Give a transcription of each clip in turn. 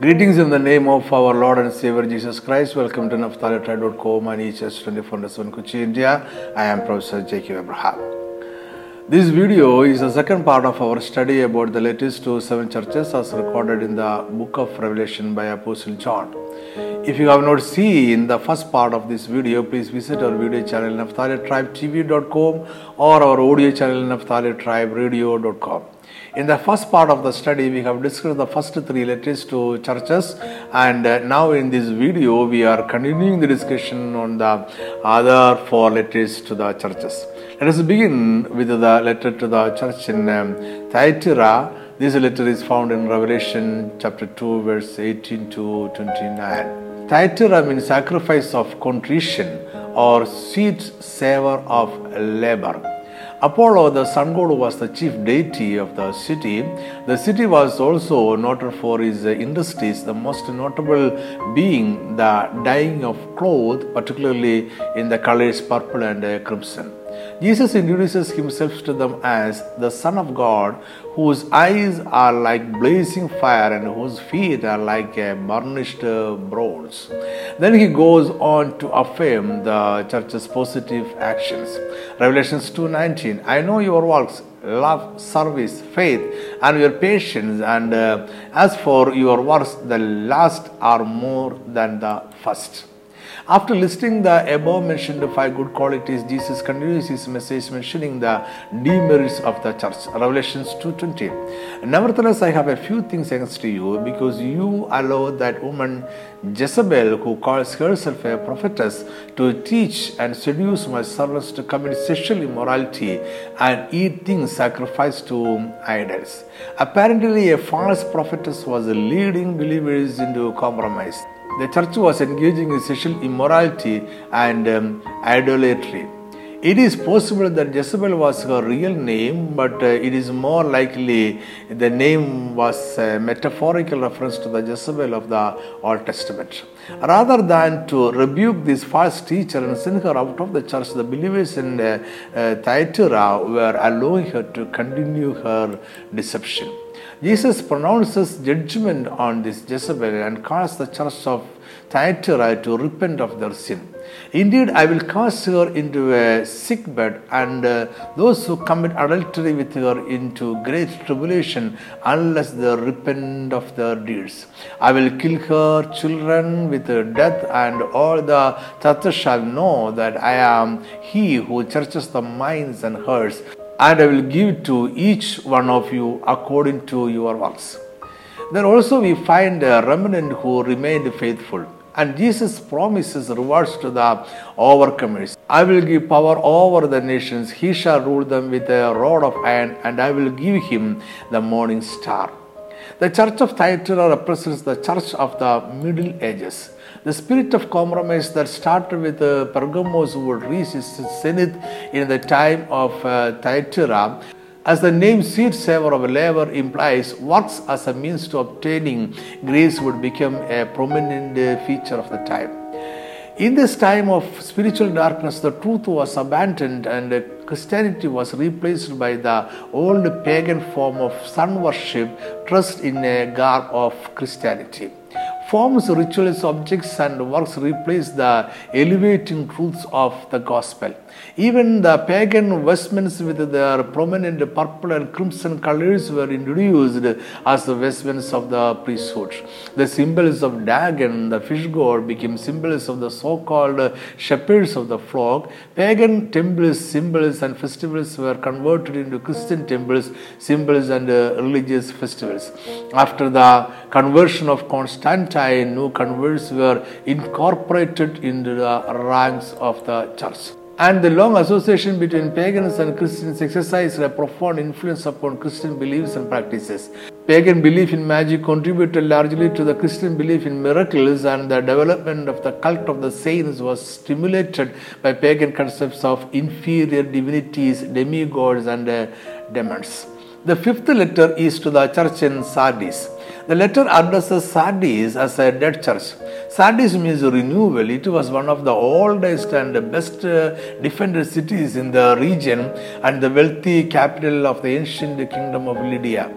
Greetings in the name of our Lord and Savior Jesus Christ. Welcome to NaphtaliTribe.com and EHS 24 Kochi, India. I am Professor Jacob Abraham. This video is the second part of our study about the letters to seven churches as recorded in the book of Revelation by Apostle John. If you have not seen the first part of this video, please visit our video channel naphtalitribetv.com or our audio channel naphtalitriberadio.com. In the first part of the study, we have discussed the first three letters to churches, and uh, now in this video, we are continuing the discussion on the other four letters to the churches. Let us begin with the letter to the church in um, Thyatira. This letter is found in Revelation chapter 2, verse 18 to 29. Thyatira means sacrifice of contrition or sweet savor of labor. Apollo, the sun god, was the chief deity of the city. The city was also noted for its industries, the most notable being the dyeing of cloth, particularly in the colors purple and crimson. Jesus introduces himself to them as the Son of God, whose eyes are like blazing fire and whose feet are like a burnished bronze. Then he goes on to affirm the church's positive actions. Revelations 2:19 I know your works love, service, faith, and your patience. And uh, as for your works, the last are more than the first. After listing the above mentioned five good qualities, Jesus continues his message mentioning the demerits of the church. Revelations 2.20 Nevertheless, I have a few things against you, because you allow that woman Jezebel, who calls herself a prophetess, to teach and seduce my servants to commit sexual immorality and eat things sacrificed to idols. Apparently, a false prophetess was leading believers into compromise the church was engaging in sexual immorality and um, idolatry. It is possible that Jezebel was her real name, but uh, it is more likely the name was a metaphorical reference to the Jezebel of the Old Testament. Rather than to rebuke this false teacher and send her out of the church, the believers in uh, uh, Thyatira were allowing her to continue her deception. Jesus pronounces judgment on this Jezebel and calls the church of Thyatira to repent of their sin. Indeed, I will cast her into a sick bed, and uh, those who commit adultery with her into great tribulation, unless they repent of their deeds. I will kill her children with death, and all the Tata shall know that I am he who searches the minds and hearts and I will give to each one of you according to your works. Then also we find a remnant who remained faithful. And Jesus promises rewards to the overcomers. I will give power over the nations. He shall rule them with a rod of iron, and I will give him the morning star. The church of Thyatira represents the church of the Middle Ages. The spirit of compromise that started with uh, Pergamos would reach its zenith in the time of uh, Thyatira. As the name sweet savor of labor implies, works as a means to obtaining grace would become a prominent uh, feature of the time. In this time of spiritual darkness, the truth was abandoned and Christianity was replaced by the old pagan form of sun worship dressed in a garb of Christianity. Forms, rituals, objects, and works replace the elevating truths of the gospel. Even the pagan vestments with their prominent purple and crimson colors were introduced as the vestments of the priesthood. The symbols of Dagon, the fish god, became symbols of the so called shepherds of the flock. Pagan temples, symbols, and festivals were converted into Christian temples, symbols, and uh, religious festivals. After the conversion of Constantine, new converts were incorporated into the ranks of the church. And the long association between pagans and Christians exercised a profound influence upon Christian beliefs and practices. Pagan belief in magic contributed largely to the Christian belief in miracles, and the development of the cult of the saints was stimulated by pagan concepts of inferior divinities, demigods, and uh, demons. The fifth letter is to the church in Sardis. The letter addresses Sardis as a dead church. Sardis means renewal. It was one of the oldest and best uh, defended cities in the region and the wealthy capital of the ancient kingdom of Lydia.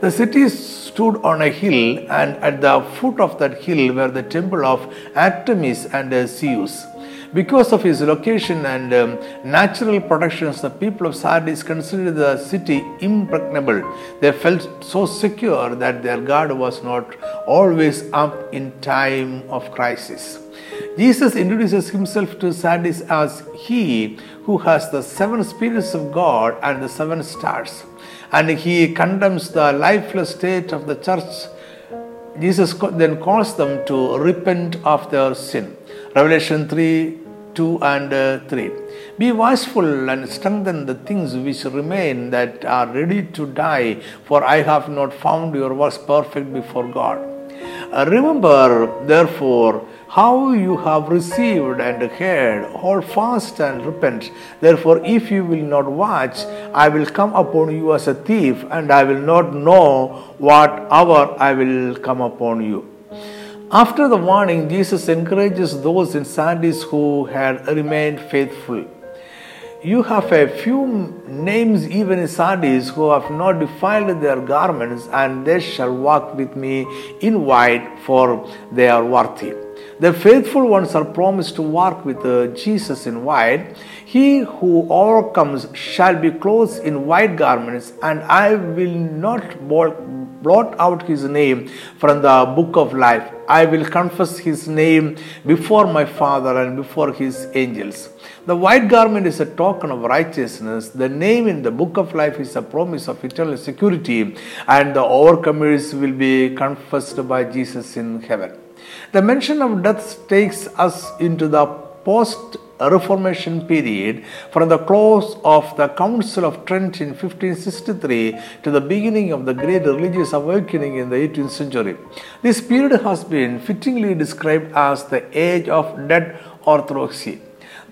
The city stood on a hill, and at the foot of that hill were the temple of Artemis and Zeus. Because of his location and um, natural protections, the people of Sardis considered the city impregnable. They felt so secure that their God was not always up in time of crisis. Jesus introduces himself to Sardis as he who has the seven spirits of God and the seven stars. And he condemns the lifeless state of the church. Jesus then calls them to repent of their sin. Revelation 3 2 and uh, 3. Be watchful and strengthen the things which remain that are ready to die, for I have not found your works perfect before God. Uh, remember, therefore, how you have received and heard, hold fast and repent. Therefore, if you will not watch, I will come upon you as a thief, and I will not know what hour I will come upon you. After the warning, Jesus encourages those in Sardis who had remained faithful. You have a few names even in Sardis who have not defiled their garments, and they shall walk with me in white, for they are worthy. The faithful ones are promised to walk with uh, Jesus in white. He who overcomes shall be clothed in white garments, and I will not blot out his name from the book of life. I will confess his name before my Father and before his angels. The white garment is a token of righteousness. The name in the book of life is a promise of eternal security, and the overcomers will be confessed by Jesus in heaven. The mention of death takes us into the post Reformation period from the close of the Council of Trent in 1563 to the beginning of the great religious awakening in the 18th century. This period has been fittingly described as the age of dead orthodoxy.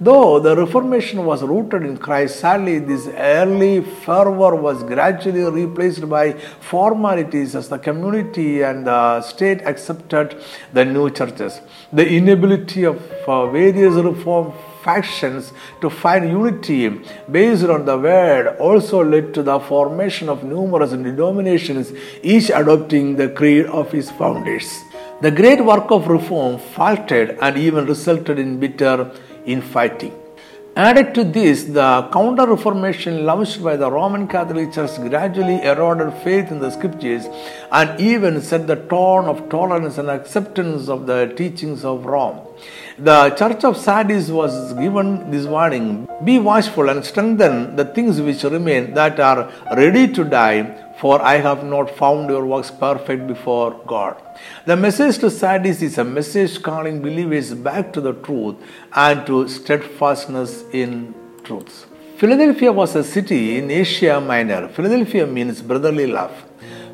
Though the Reformation was rooted in Christ, sadly, this early fervor was gradually replaced by formalities as the community and the state accepted the new churches. The inability of uh, various reform factions to find unity based on the word also led to the formation of numerous denominations, each adopting the creed of its founders. The great work of reform faltered and even resulted in bitter infighting. Added to this, the Counter Reformation launched by the Roman Catholic Church gradually eroded faith in the scriptures and even set the tone of tolerance and acceptance of the teachings of Rome. The church of Sardis was given this warning Be watchful and strengthen the things which remain that are ready to die, for I have not found your works perfect before God. The message to Sardis is a message calling believers back to the truth and to steadfastness in truth. Philadelphia was a city in Asia Minor. Philadelphia means brotherly love.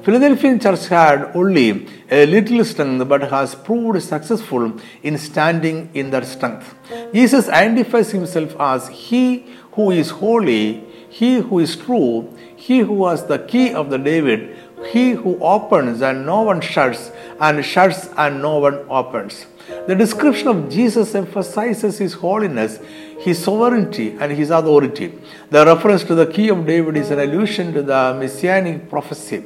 Philadelphian church had only a little strength but has proved successful in standing in that strength. Jesus identifies himself as He who is holy, He who is true, he who has the key of the David, he who opens and no one shuts, and shuts and no one opens. The description of Jesus emphasizes his holiness, his sovereignty, and his authority. The reference to the key of David is an allusion to the messianic prophecy.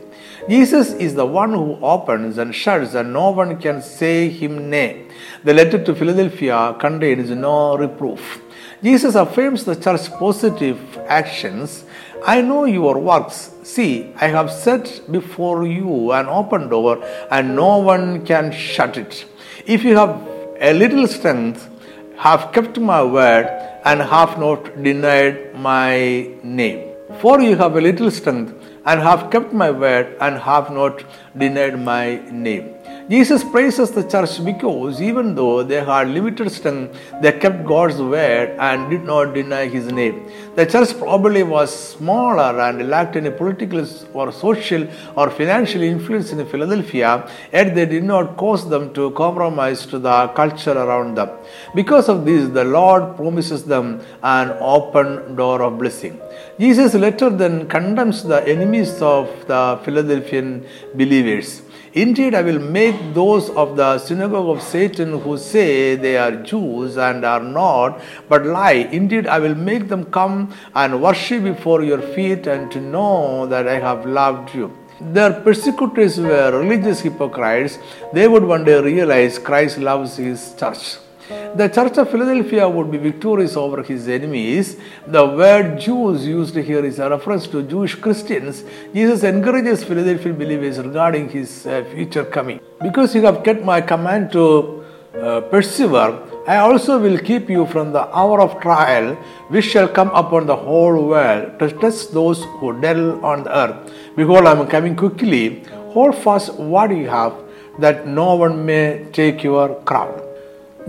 Jesus is the one who opens and shuts, and no one can say him nay. The letter to Philadelphia contains no reproof. Jesus affirms the church's positive actions I know your works. See, I have set before you an open door, and no one can shut it. If you have a little strength, have kept my word, and have not denied my name. For you have a little strength, and have kept my word, and have not denied my name. Jesus praises the church because even though they had limited strength, they kept God's word and did not deny his name. The church probably was smaller and lacked any political or social or financial influence in Philadelphia, yet they did not cause them to compromise to the culture around them. Because of this, the Lord promises them an open door of blessing. Jesus' later then condemns the enemies of the Philadelphian believers. Indeed, I will make those of the synagogue of Satan who say they are Jews and are not, but lie. Indeed, I will make them come and worship before your feet and to know that I have loved you. Their persecutors were religious hypocrites. They would one day realize Christ loves his church. The church of Philadelphia would be victorious over his enemies. The word Jews used here is a reference to Jewish Christians. Jesus encourages Philadelphia believers regarding his uh, future coming. Because you have kept my command to uh, persevere, I also will keep you from the hour of trial which shall come upon the whole world to test those who dwell on the earth. Behold, I am coming quickly. Hold fast what you have, that no one may take your crown.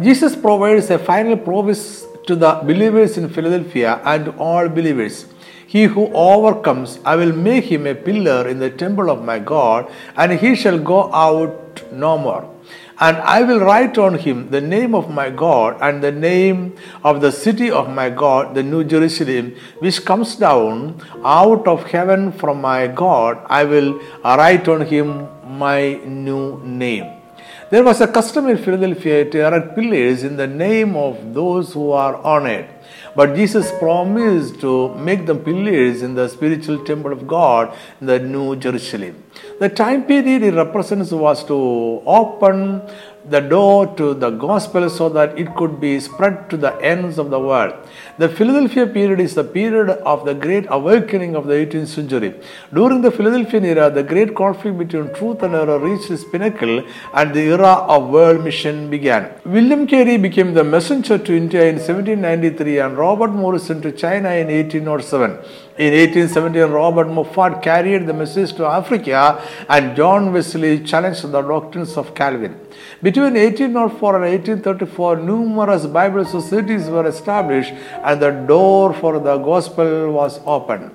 Jesus provides a final promise to the believers in Philadelphia and all believers. He who overcomes, I will make him a pillar in the temple of my God, and he shall go out no more. And I will write on him the name of my God and the name of the city of my God, the New Jerusalem, which comes down out of heaven from my God. I will write on him my new name. There was a custom in Philadelphia to erect pillars in the name of those who are on it. But Jesus promised to make them pillars in the spiritual temple of God in the New Jerusalem. The time period it represents was to open the door to the gospel so that it could be spread to the ends of the world. The Philadelphia period is the period of the great awakening of the 18th century. During the Philadelphian era, the great conflict between truth and error reached its pinnacle and the era of world mission began. William Carey became the messenger to India in 1793 and Robert Morrison to China in 1807. In 1817, Robert Moffat carried the message to Africa and John Wesley challenged the doctrines of Calvin. Between 1804 and 1834, numerous Bible societies were established and the door for the gospel was opened.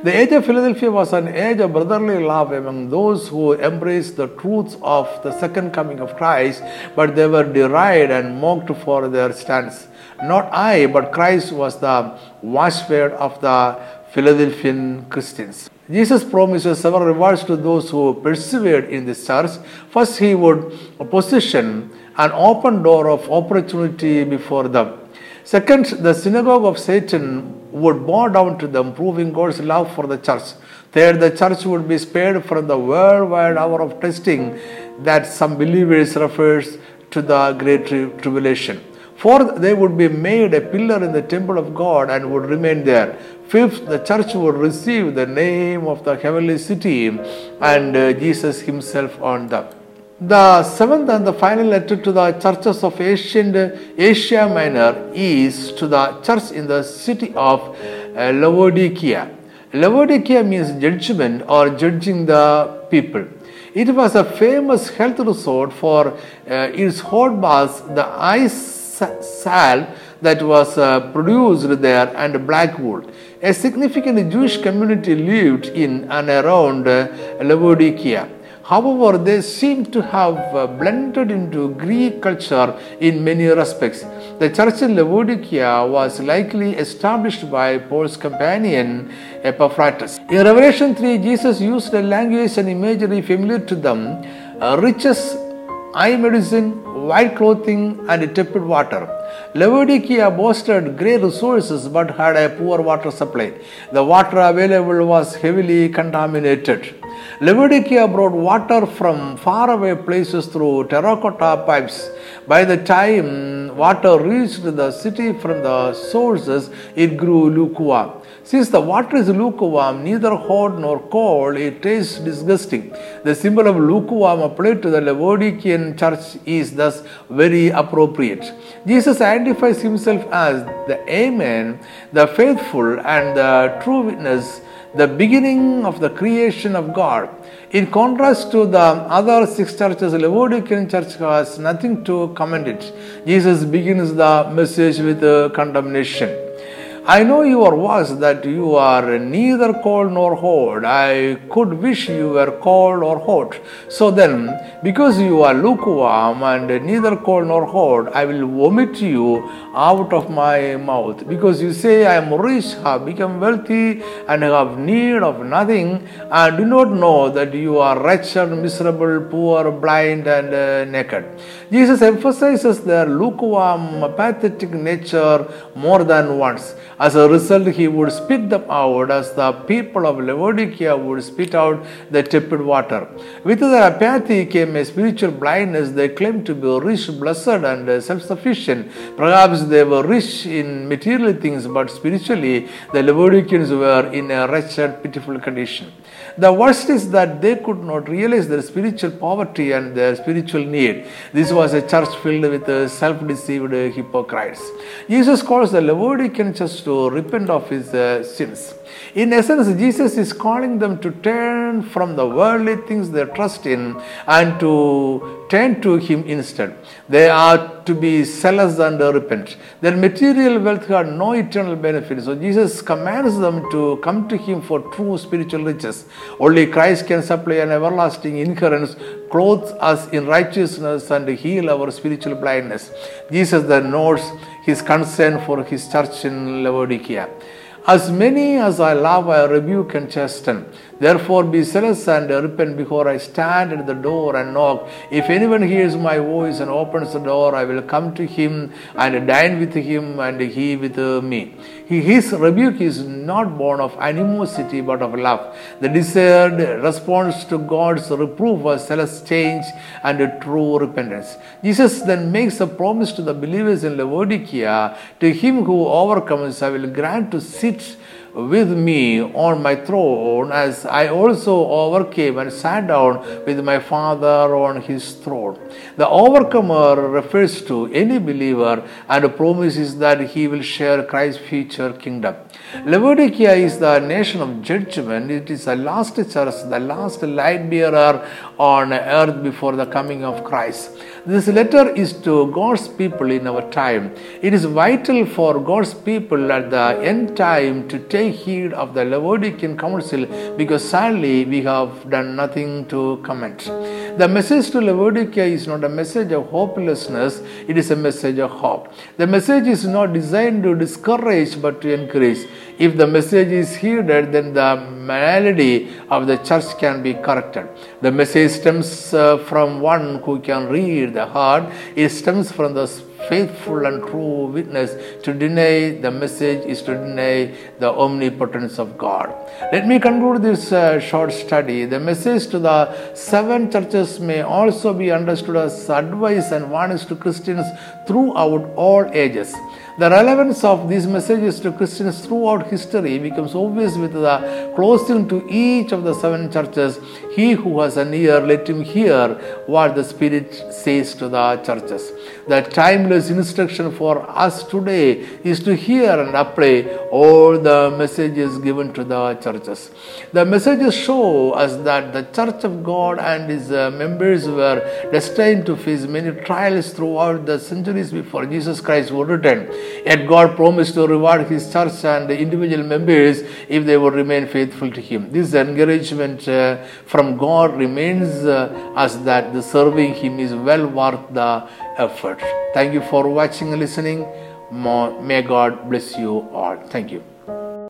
The age of Philadelphia was an age of brotherly love among those who embraced the truths of the second coming of Christ, but they were derided and mocked for their stance. Not I, but Christ was the watchword of the Philadelphian Christians. Jesus promises several rewards to those who persevered in this church. First, he would position an open door of opportunity before them. Second, the synagogue of Satan would bow down to them, proving God's love for the church. Third, the church would be spared from the worldwide hour of testing that some believers refers to the great tribulation. Fourth, they would be made a pillar in the temple of God and would remain there. Fifth, the church would receive the name of the heavenly city and uh, Jesus himself on them. The seventh and the final letter to the churches of ancient Asia Minor is to the church in the city of uh, Laodicea. Laodicea means judgment or judging the people. It was a famous health resort for uh, its hot baths, the ice salt that was uh, produced there and black wool. A significant Jewish community lived in and around uh, Laodicea. However, they seem to have uh, blended into Greek culture in many respects. The church in Laodicea was likely established by Paul's companion Epaphroditus. In Revelation 3, Jesus used a language and imagery familiar to them, uh, riches, eye medicine, white clothing, and tepid water. Laodicea boasted great resources but had a poor water supply. The water available was heavily contaminated. Laodicea brought water from faraway places through terracotta pipes. By the time water reached the city from the sources, it grew lukewarm. Since the water is lukewarm, neither hot nor cold, it tastes disgusting. The symbol of lukewarm applied to the Laodicean church is thus very appropriate. Jesus identifies himself as the Amen, the faithful, and the true witness, the beginning of the creation of God. In contrast to the other six churches, Laodicean church has nothing to commend it. Jesus begins the message with uh, condemnation. I know your works that you are neither cold nor hot. I could wish you were cold or hot. So then, because you are lukewarm and neither cold nor hot, I will vomit you out of my mouth. Because you say, I am rich, have become wealthy, and have need of nothing, and do not know that you are wretched, miserable, poor, blind, and uh, naked. Jesus emphasizes their lukewarm, pathetic nature more than once. As a result, he would spit them out as the people of Laodicea would spit out the tepid water. With their apathy came a spiritual blindness. They claimed to be rich, blessed, and self sufficient. Perhaps they were rich in material things, but spiritually, the Laodiceans were in a wretched, pitiful condition. The worst is that they could not realize their spiritual poverty and their spiritual need. This was a church filled with self deceived hypocrites. Jesus calls the Laodicean church to repent of his uh, sins. In essence, Jesus is calling them to turn from the worldly things they trust in and to turn to Him instead. They are to be zealous and repent. Their material wealth had no eternal benefit. So Jesus commands them to come to Him for true spiritual riches. Only Christ can supply an everlasting inheritance, clothe us in righteousness, and heal our spiritual blindness. Jesus then notes his concern for his church in Laodicea. As many as I love, I rebuke and chasten. Therefore, be zealous and repent before I stand at the door and knock. If anyone hears my voice and opens the door, I will come to him and dine with him and he with me. His rebuke is not born of animosity but of love. The desired response to God's reproof was zealous change and true repentance. Jesus then makes a promise to the believers in Laodicea to him who overcomes, I will grant to sit with me on my throne as I also overcame and sat down with my Father on his throne. The overcomer refers to any believer and promises that he will share Christ's future kingdom. Laodicea is the nation of judgment. It is the last church, the last light bearer on earth before the coming of Christ. This letter is to God's people in our time. It is vital for God's people at the end time to take heed of the Laodicean counsel because sadly we have done nothing to comment. The message to Laodicea is not a message of hopelessness, it is a message of hope. The message is not designed to discourage but to encourage. If the message is heeded, then the malady of the church can be corrected. The message stems uh, from one who can read the heart, it stems from the faithful and true witness. To deny the message is to deny the omnipotence of God. Let me conclude this uh, short study. The message to the seven churches may also be understood as advice and warnings to Christians throughout all ages. The relevance of these messages to Christians throughout history becomes obvious with the closing to each of the seven churches. He who has an ear, let him hear what the Spirit says to the churches. The timeless instruction for us today is to hear and apply all the messages given to the churches. The messages show us that the Church of God and its uh, members were destined to face many trials throughout the centuries before Jesus Christ would return. Yet God promised to reward His church and the individual members if they would remain faithful to Him. This encouragement uh, from God remains uh, us that the serving Him is well worth the effort. Thank you for watching and listening. May God bless you all. Thank you.